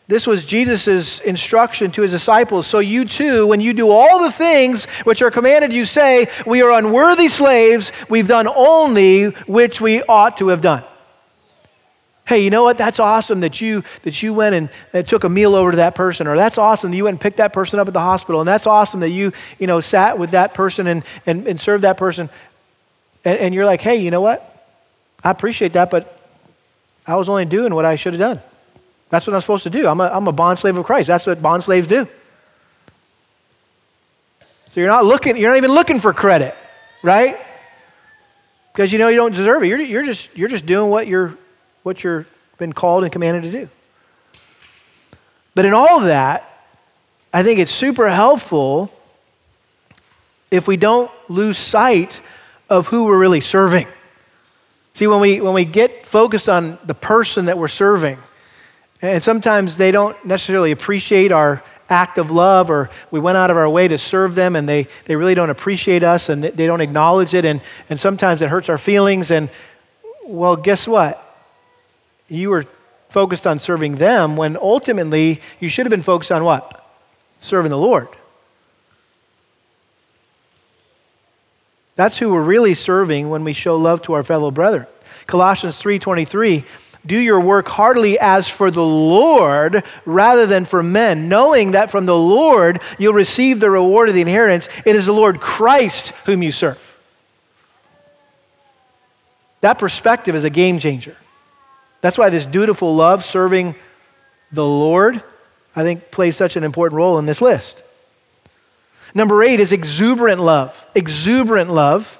Speaker 1: this was Jesus' instruction to his disciples. So you too, when you do all the things which are commanded you, say, We are unworthy slaves, we've done only which we ought to have done. Hey, you know what? That's awesome that you that you went and, and took a meal over to that person, or that's awesome that you went and picked that person up at the hospital, and that's awesome that you, you know, sat with that person and, and, and served that person. And, and you're like, hey, you know what? I appreciate that, but I was only doing what I should have done. That's what I'm supposed to do. I'm a, I'm a bond slave of Christ. That's what bond slaves do. So you're not looking, you're not even looking for credit, right? Because you know you don't deserve it. You're, you're, just, you're just doing what you're, what you're been called and commanded to do. But in all of that, I think it's super helpful if we don't lose sight of who we're really serving. See, when we, when we get focused on the person that we're serving, and sometimes they don't necessarily appreciate our act of love, or we went out of our way to serve them and they, they really don't appreciate us and they don't acknowledge it. And, and sometimes it hurts our feelings. And well, guess what? You were focused on serving them when ultimately you should have been focused on what? Serving the Lord. That's who we're really serving when we show love to our fellow brother. Colossians 3:23 do your work heartily as for the Lord rather than for men, knowing that from the Lord you'll receive the reward of the inheritance. It is the Lord Christ whom you serve. That perspective is a game changer. That's why this dutiful love, serving the Lord, I think plays such an important role in this list. Number eight is exuberant love. Exuberant love.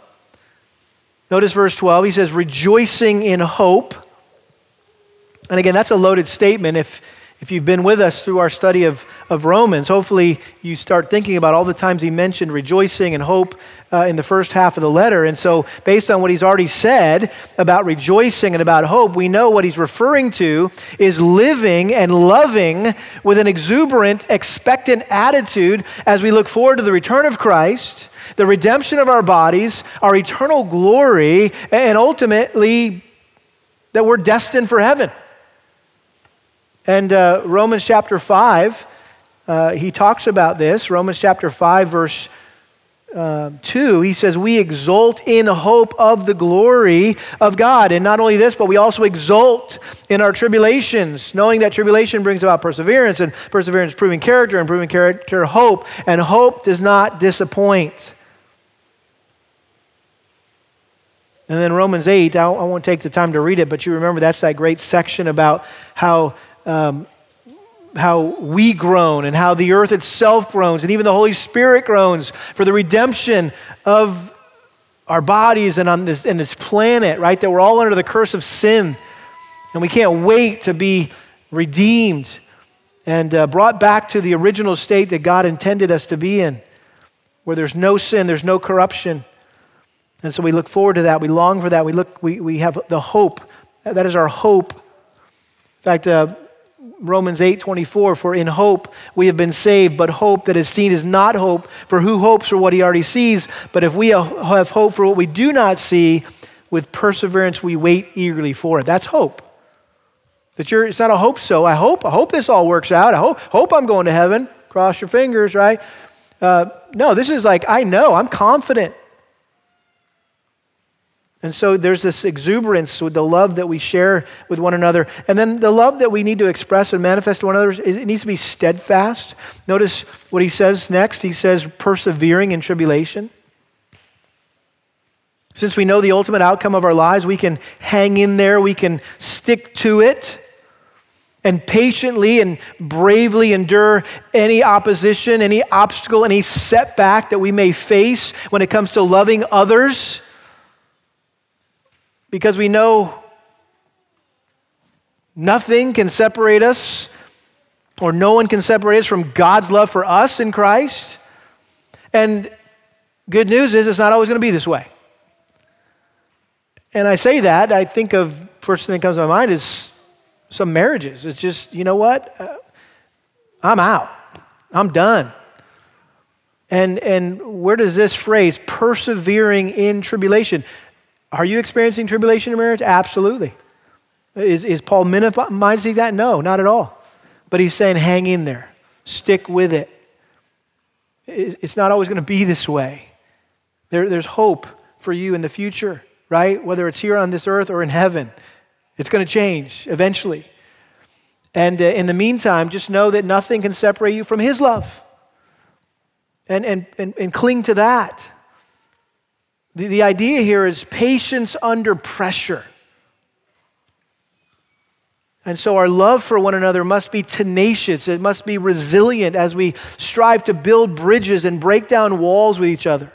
Speaker 1: Notice verse 12. He says, rejoicing in hope and again, that's a loaded statement. If, if you've been with us through our study of, of Romans, hopefully you start thinking about all the times he mentioned rejoicing and hope uh, in the first half of the letter. And so, based on what he's already said about rejoicing and about hope, we know what he's referring to is living and loving with an exuberant, expectant attitude as we look forward to the return of Christ, the redemption of our bodies, our eternal glory, and ultimately that we're destined for heaven. And uh, Romans chapter 5, uh, he talks about this. Romans chapter 5, verse uh, 2, he says, We exult in hope of the glory of God. And not only this, but we also exult in our tribulations, knowing that tribulation brings about perseverance, and perseverance proving character, and proving character, hope. And hope does not disappoint. And then Romans 8, I won't take the time to read it, but you remember that's that great section about how um, how we groan and how the earth itself groans and even the Holy Spirit groans for the redemption of our bodies and on this, and this planet, right? That we're all under the curse of sin. And we can't wait to be redeemed and uh, brought back to the original state that God intended us to be in, where there's no sin, there's no corruption. And so we look forward to that. We long for that. We, look, we, we have the hope. That is our hope. In fact, uh, Romans 8 24, for in hope we have been saved, but hope that is seen is not hope, for who hopes for what he already sees? But if we have hope for what we do not see, with perseverance we wait eagerly for it. That's hope. That you're, it's not a hope so. I hope, I hope this all works out. I hope, hope I'm going to heaven. Cross your fingers, right? Uh, no, this is like, I know, I'm confident. And so there's this exuberance with the love that we share with one another. And then the love that we need to express and manifest to one another, it needs to be steadfast. Notice what he says next. He says, persevering in tribulation. Since we know the ultimate outcome of our lives, we can hang in there, we can stick to it, and patiently and bravely endure any opposition, any obstacle, any setback that we may face when it comes to loving others because we know nothing can separate us or no one can separate us from God's love for us in Christ. And good news is it's not always going to be this way. And I say that, I think of, first thing that comes to my mind is some marriages. It's just, you know what? Uh, I'm out. I'm done. And, and where does this phrase, persevering in tribulation, are you experiencing tribulation in marriage? Absolutely. Is, is Paul minimizing that? No, not at all. But he's saying, hang in there, stick with it. It's not always going to be this way. There, there's hope for you in the future, right? Whether it's here on this earth or in heaven, it's going to change eventually. And uh, in the meantime, just know that nothing can separate you from his love. And, and, and, and cling to that. The, the idea here is patience under pressure. And so our love for one another must be tenacious. It must be resilient as we strive to build bridges and break down walls with each other.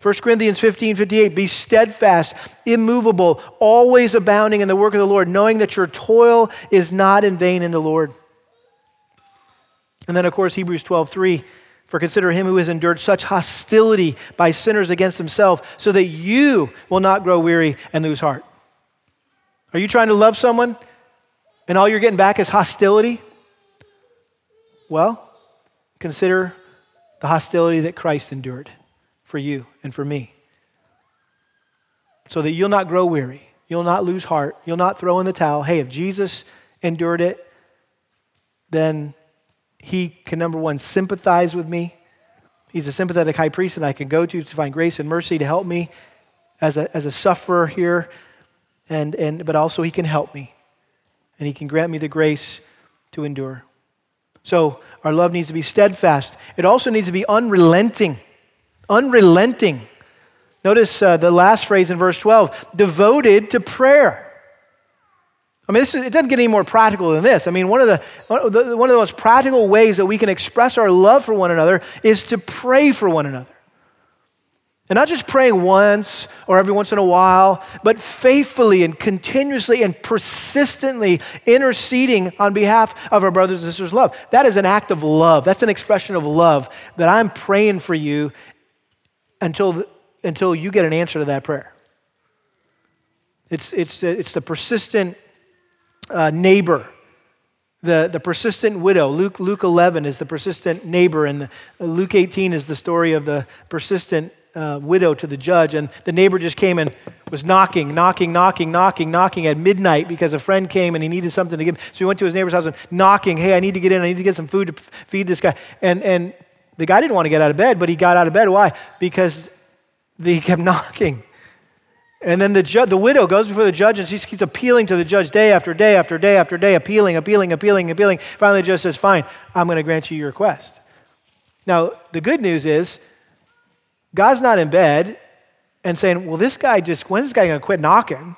Speaker 1: 1 Corinthians 15 58, be steadfast, immovable, always abounding in the work of the Lord, knowing that your toil is not in vain in the Lord. And then, of course, Hebrews 12 3, for consider him who has endured such hostility by sinners against himself, so that you will not grow weary and lose heart. Are you trying to love someone and all you're getting back is hostility? Well, consider the hostility that Christ endured for you and for me. So that you'll not grow weary, you'll not lose heart, you'll not throw in the towel. Hey, if Jesus endured it, then he can, number one, sympathize with me. He's a sympathetic high priest that I can go to to find grace and mercy to help me as a, as a sufferer here. And, and, but also, he can help me. And he can grant me the grace to endure. So, our love needs to be steadfast. It also needs to be unrelenting. Unrelenting. Notice uh, the last phrase in verse 12 devoted to prayer. I mean, is, it doesn't get any more practical than this. I mean, one of, the, one of the most practical ways that we can express our love for one another is to pray for one another. And not just praying once or every once in a while, but faithfully and continuously and persistently interceding on behalf of our brothers and sisters' love. That is an act of love. That's an expression of love that I'm praying for you until, until you get an answer to that prayer. It's, it's, it's the persistent uh, neighbor, the, the persistent widow. Luke, Luke 11 is the persistent neighbor, and Luke 18 is the story of the persistent uh, widow to the judge. And the neighbor just came and was knocking, knocking, knocking, knocking, knocking at midnight because a friend came and he needed something to give. So he went to his neighbor's house and knocking, hey, I need to get in, I need to get some food to feed this guy. And, and the guy didn't want to get out of bed, but he got out of bed. Why? Because he kept knocking. And then the, ju- the widow goes before the judge and she keeps appealing to the judge day after day after day after day, appealing, appealing, appealing, appealing. Finally, the judge says, Fine, I'm going to grant you your request. Now, the good news is God's not in bed and saying, Well, this guy just, when's this guy going to quit knocking?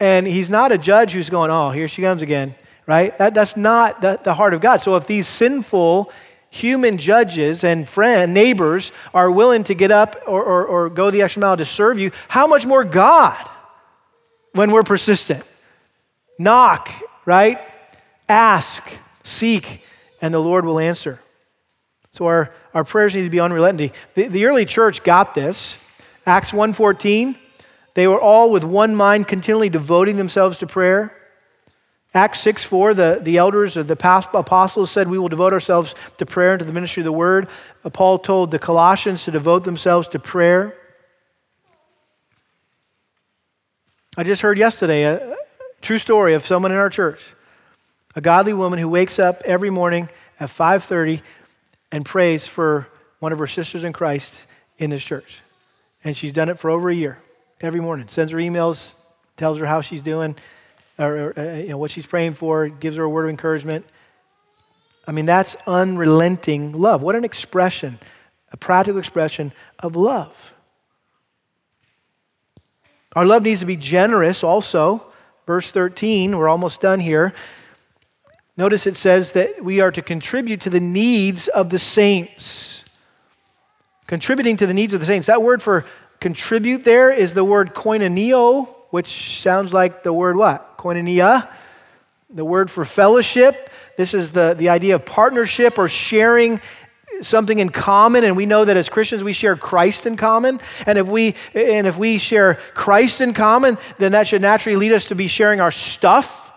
Speaker 1: And he's not a judge who's going, Oh, here she comes again, right? That, that's not the, the heart of God. So if these sinful, human judges and friend, neighbors are willing to get up or, or, or go the extra mile to serve you, how much more God when we're persistent? Knock, right? Ask, seek, and the Lord will answer. So our, our prayers need to be unrelenting. The, the early church got this. Acts 1.14, they were all with one mind continually devoting themselves to prayer. Acts 6 4, the, the elders of the apostles said, We will devote ourselves to prayer and to the ministry of the word. Uh, Paul told the Colossians to devote themselves to prayer. I just heard yesterday a true story of someone in our church, a godly woman who wakes up every morning at 5:30 and prays for one of her sisters in Christ in this church. And she's done it for over a year, every morning. Sends her emails, tells her how she's doing or, uh, you know, what she's praying for, gives her a word of encouragement. I mean, that's unrelenting love. What an expression, a practical expression of love. Our love needs to be generous also. Verse 13, we're almost done here. Notice it says that we are to contribute to the needs of the saints. Contributing to the needs of the saints. That word for contribute there is the word koinoneo, which sounds like the word what? Koinonia. The word for fellowship. This is the, the idea of partnership or sharing something in common and we know that as christians we share christ in common and if we and if we share christ in common then that should naturally lead us to be sharing our stuff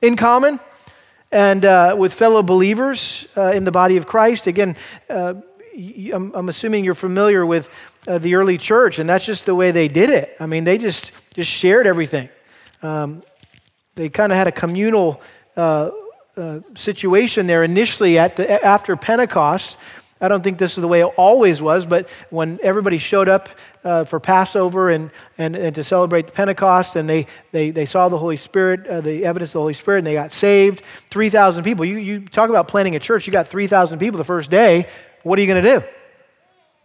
Speaker 1: in common and uh, with fellow believers uh, in the body of christ again uh, I'm, I'm, assuming you're familiar with uh, the early church and that's just the way they did it i mean they just just shared everything um, they kind of had a communal uh, uh, situation there initially at the, after Pentecost. I don't think this is the way it always was, but when everybody showed up uh, for Passover and, and, and to celebrate the Pentecost, and they, they, they saw the Holy Spirit, uh, the evidence of the Holy Spirit, and they got saved, 3,000 people. You, you talk about planning a church, you got 3,000 people the first day. What are you going to do?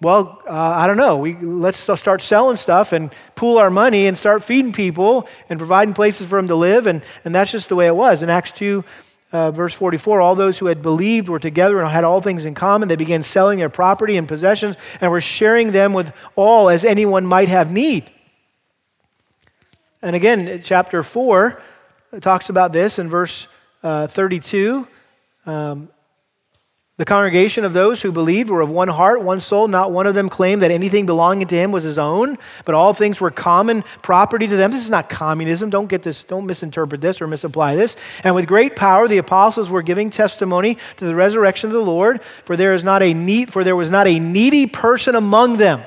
Speaker 1: Well, uh, I don't know. We, let's start selling stuff and pool our money and start feeding people and providing places for them to live. And, and that's just the way it was. In Acts 2, uh, verse 44, all those who had believed were together and had all things in common. They began selling their property and possessions and were sharing them with all as anyone might have need. And again, chapter 4 talks about this in verse uh, 32. Um, the congregation of those who believed were of one heart, one soul. Not one of them claimed that anything belonging to him was his own, but all things were common property to them. This is not communism. Don't get this, don't misinterpret this or misapply this. And with great power the apostles were giving testimony to the resurrection of the Lord, for there is not a need, for there was not a needy person among them.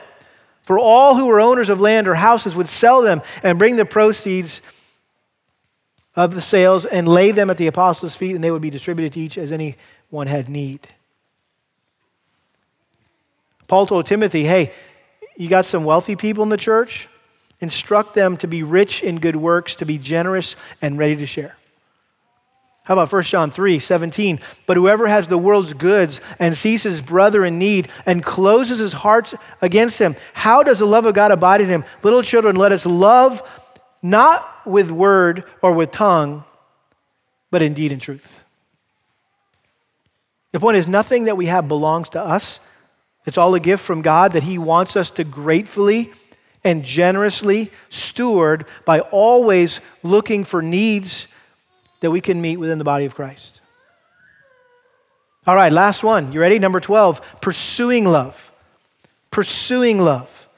Speaker 1: For all who were owners of land or houses would sell them and bring the proceeds of the sales and lay them at the apostles' feet, and they would be distributed to each as anyone had need. Paul told Timothy, hey, you got some wealthy people in the church? Instruct them to be rich in good works, to be generous and ready to share. How about 1 John 3 17? But whoever has the world's goods and sees his brother in need and closes his heart against him, how does the love of God abide in him? Little children, let us love not with word or with tongue, but indeed in deed and truth. The point is, nothing that we have belongs to us. It's all a gift from God that He wants us to gratefully and generously steward by always looking for needs that we can meet within the body of Christ. All right, last one. You ready? Number 12 pursuing love. Pursuing love.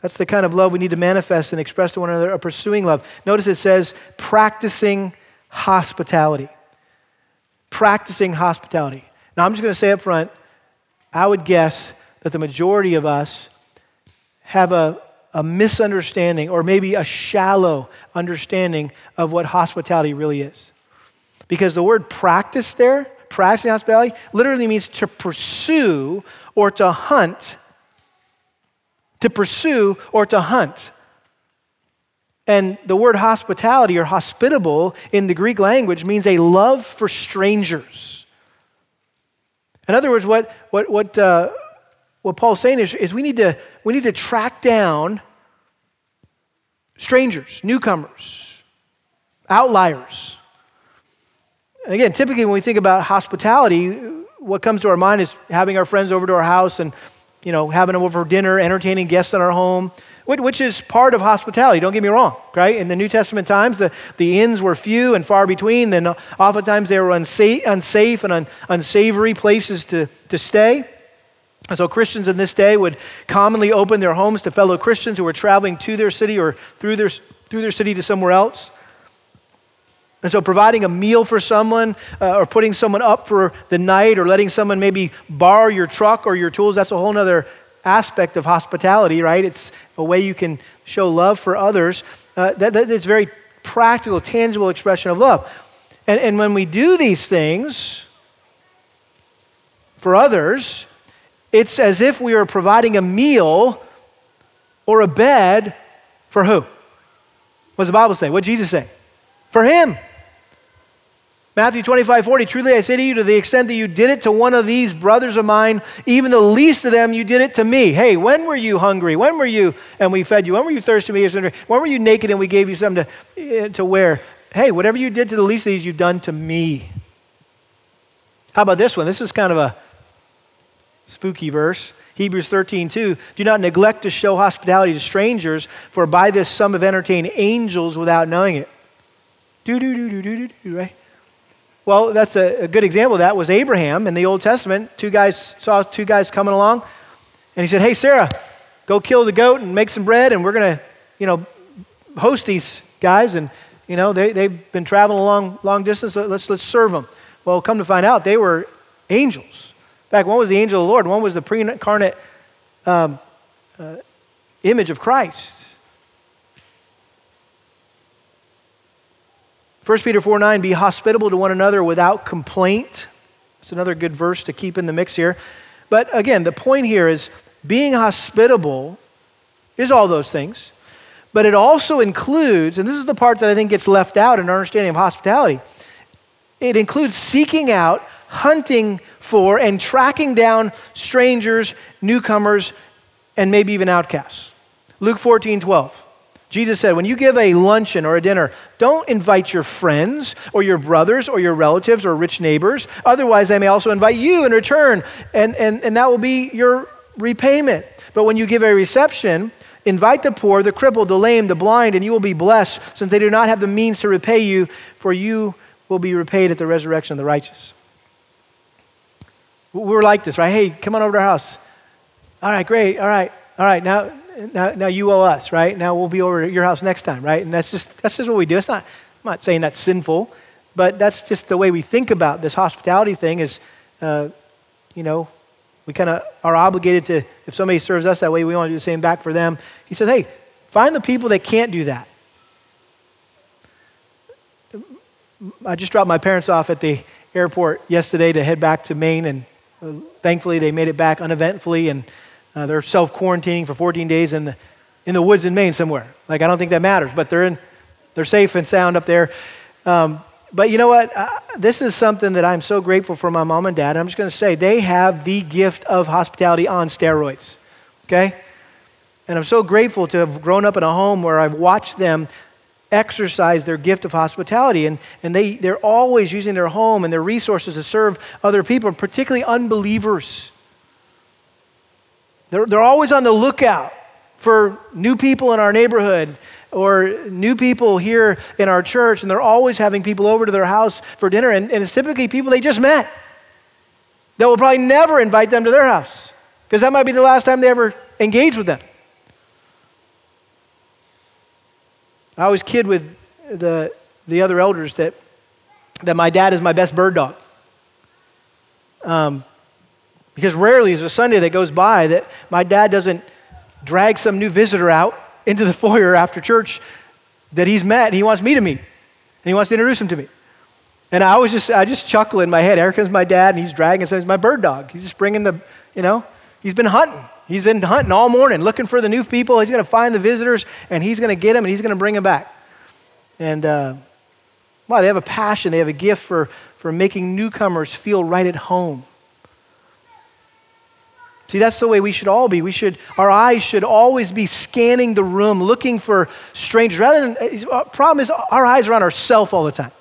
Speaker 1: That's the kind of love we need to manifest and express to one another, a pursuing love. Notice it says practicing hospitality. Practicing hospitality. Now, I'm just going to say up front I would guess that the majority of us have a, a misunderstanding or maybe a shallow understanding of what hospitality really is. Because the word practice there, practicing hospitality, literally means to pursue or to hunt. To pursue or to hunt. And the word hospitality or hospitable in the Greek language means a love for strangers. In other words, what, what, what, uh, what Paul's saying is, is we, need to, we need to track down strangers, newcomers, outliers. again, typically when we think about hospitality, what comes to our mind is having our friends over to our house and you know, having them over for dinner, entertaining guests in our home which is part of hospitality, don't get me wrong, right? In the New Testament times, the, the inns were few and far between. Then oftentimes they were unsafe, unsafe and un, unsavory places to, to stay. And so Christians in this day would commonly open their homes to fellow Christians who were traveling to their city or through their, through their city to somewhere else. And so, providing a meal for someone, uh, or putting someone up for the night, or letting someone maybe borrow your truck or your tools, that's a whole other aspect of hospitality, right? It's a way you can show love for others. Uh, that, that is very practical, tangible expression of love. And, and when we do these things for others, it's as if we are providing a meal or a bed for who? What does the Bible say? What Jesus say? For him. Matthew 25, 40, truly I say to you, to the extent that you did it to one of these brothers of mine, even the least of them, you did it to me. Hey, when were you hungry? When were you, and we fed you? When were you thirsty? When were you naked and we gave you something to, eh, to wear? Hey, whatever you did to the least of these, you've done to me. How about this one? This is kind of a spooky verse. Hebrews 13, 2. Do not neglect to show hospitality to strangers, for by this some have entertained angels without knowing it. Do, do, do, do, do, do, right? Well, that's a, a, good example of that was Abraham in the Old Testament. Two guys saw two guys coming along, and he said, Hey, Sarah, go kill the goat and make some bread, and we're going to, you know, host these guys. And, you know, they, they've been traveling a long, long distance. Let's, let's serve them. Well, come to find out, they were angels. In fact, one was the angel of the Lord, one was the pre incarnate um, uh, image of Christ. 1 Peter 4 9, be hospitable to one another without complaint. That's another good verse to keep in the mix here. But again, the point here is being hospitable is all those things, but it also includes, and this is the part that I think gets left out in our understanding of hospitality, it includes seeking out, hunting for, and tracking down strangers, newcomers, and maybe even outcasts. Luke 14 12. Jesus said, when you give a luncheon or a dinner, don't invite your friends or your brothers or your relatives or rich neighbors. Otherwise, they may also invite you in return, and, and, and that will be your repayment. But when you give a reception, invite the poor, the crippled, the lame, the blind, and you will be blessed, since they do not have the means to repay you, for you will be repaid at the resurrection of the righteous. We're like this, right? Hey, come on over to our house. All right, great. All right, all right. Now, now, now you owe us, right? Now we'll be over at your house next time, right? And that's just, that's just what we do. It's not, I'm not saying that's sinful, but that's just the way we think about this hospitality thing is, uh, you know, we kind of are obligated to, if somebody serves us that way, we want to do the same back for them. He says, hey, find the people that can't do that. I just dropped my parents off at the airport yesterday to head back to Maine, and uh, thankfully they made it back uneventfully. And uh, they're self quarantining for 14 days in the, in the woods in Maine somewhere. Like, I don't think that matters, but they're, in, they're safe and sound up there. Um, but you know what? Uh, this is something that I'm so grateful for my mom and dad. I'm just going to say they have the gift of hospitality on steroids. Okay? And I'm so grateful to have grown up in a home where I've watched them exercise their gift of hospitality. And, and they, they're always using their home and their resources to serve other people, particularly unbelievers. They're, they're always on the lookout for new people in our neighborhood or new people here in our church, and they're always having people over to their house for dinner, and, and it's typically people they just met that will probably never invite them to their house because that might be the last time they ever engage with them. I always kid with the, the other elders that, that my dad is my best bird dog. Um, because rarely is a Sunday that goes by that my dad doesn't drag some new visitor out into the foyer after church that he's met and he wants me to meet. And he wants to introduce him to me. And I always just, I just chuckle in my head. Erica's my dad and he's dragging, says, my bird dog. He's just bringing the, you know, he's been hunting. He's been hunting all morning, looking for the new people. He's going to find the visitors and he's going to get them and he's going to bring them back. And, uh, wow, they have a passion. They have a gift for, for making newcomers feel right at home. See, that's the way we should all be. We should, our eyes should always be scanning the room, looking for strangers. Rather than, uh, uh, problem is our eyes are on ourselves all the time.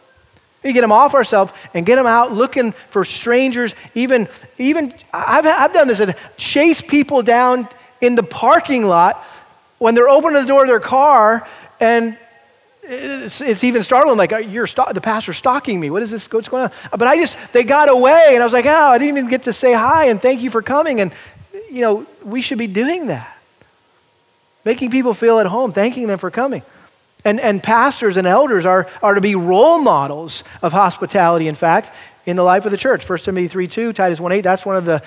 Speaker 1: We get them off ourselves and get them out looking for strangers. Even, even I've, I've done this. Chase people down in the parking lot when they're opening the door of their car and it's, it's, even startling, like, uh, you're the pastor's stalking me. What is this? What's going on? But I just, they got away, and I was like, oh, I didn't even get to say hi and thank you for coming. And you know, we should be doing that. Making people feel at home, thanking them for coming. And, and pastors and elders are, are to be role models of hospitality, in fact, in the life of the church. 1 Timothy 3 2, Titus 1 8, that's one of the,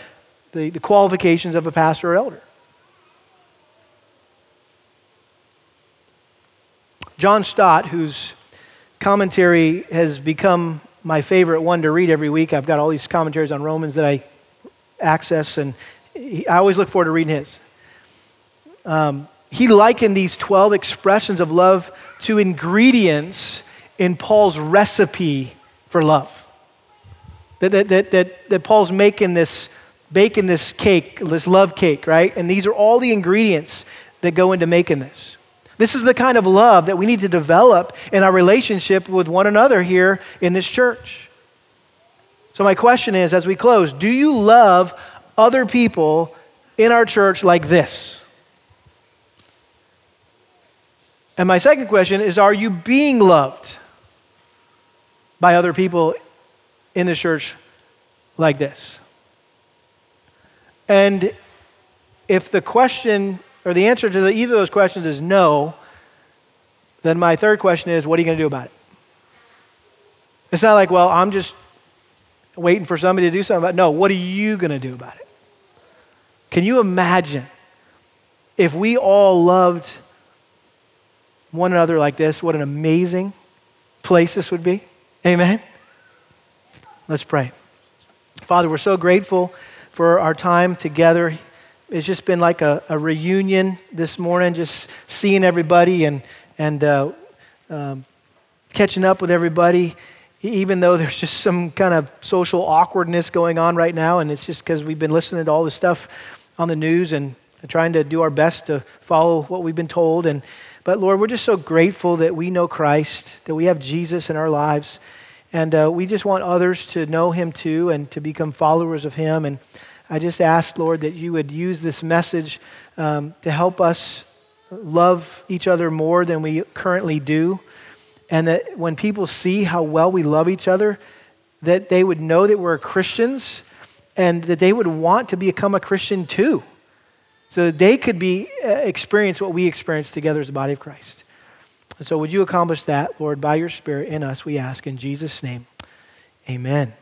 Speaker 1: the, the qualifications of a pastor or elder. John Stott, whose commentary has become my favorite one to read every week, I've got all these commentaries on Romans that I access, and he, I always look forward to reading his. Um, he likened these 12 expressions of love to ingredients in Paul's recipe for love. That, that, that, that, that Paul's making this, baking this cake, this love cake, right? And these are all the ingredients that go into making this. This is the kind of love that we need to develop in our relationship with one another here in this church. So, my question is as we close, do you love other people in our church like this? And my second question is Are you being loved by other people in the church like this? And if the question or the answer to either of those questions is no, then my third question is what are you going to do about it? It's not like, well, I'm just waiting for somebody to do something about it. No, what are you going to do about it? Can you imagine if we all loved one another like this, what an amazing place this would be. Amen. Let's pray. Father, we're so grateful for our time together. It's just been like a, a reunion this morning, just seeing everybody and, and uh, um, catching up with everybody, even though there's just some kind of social awkwardness going on right now. And it's just because we've been listening to all this stuff on the news and trying to do our best to follow what we've been told. And but Lord, we're just so grateful that we know Christ, that we have Jesus in our lives. And uh, we just want others to know him too and to become followers of him. And I just ask, Lord, that you would use this message um, to help us love each other more than we currently do. And that when people see how well we love each other, that they would know that we're Christians and that they would want to become a Christian too so that they could be uh, experience what we experience together as the body of Christ. And so would you accomplish that, Lord, by your Spirit in us, we ask in Jesus' name. Amen.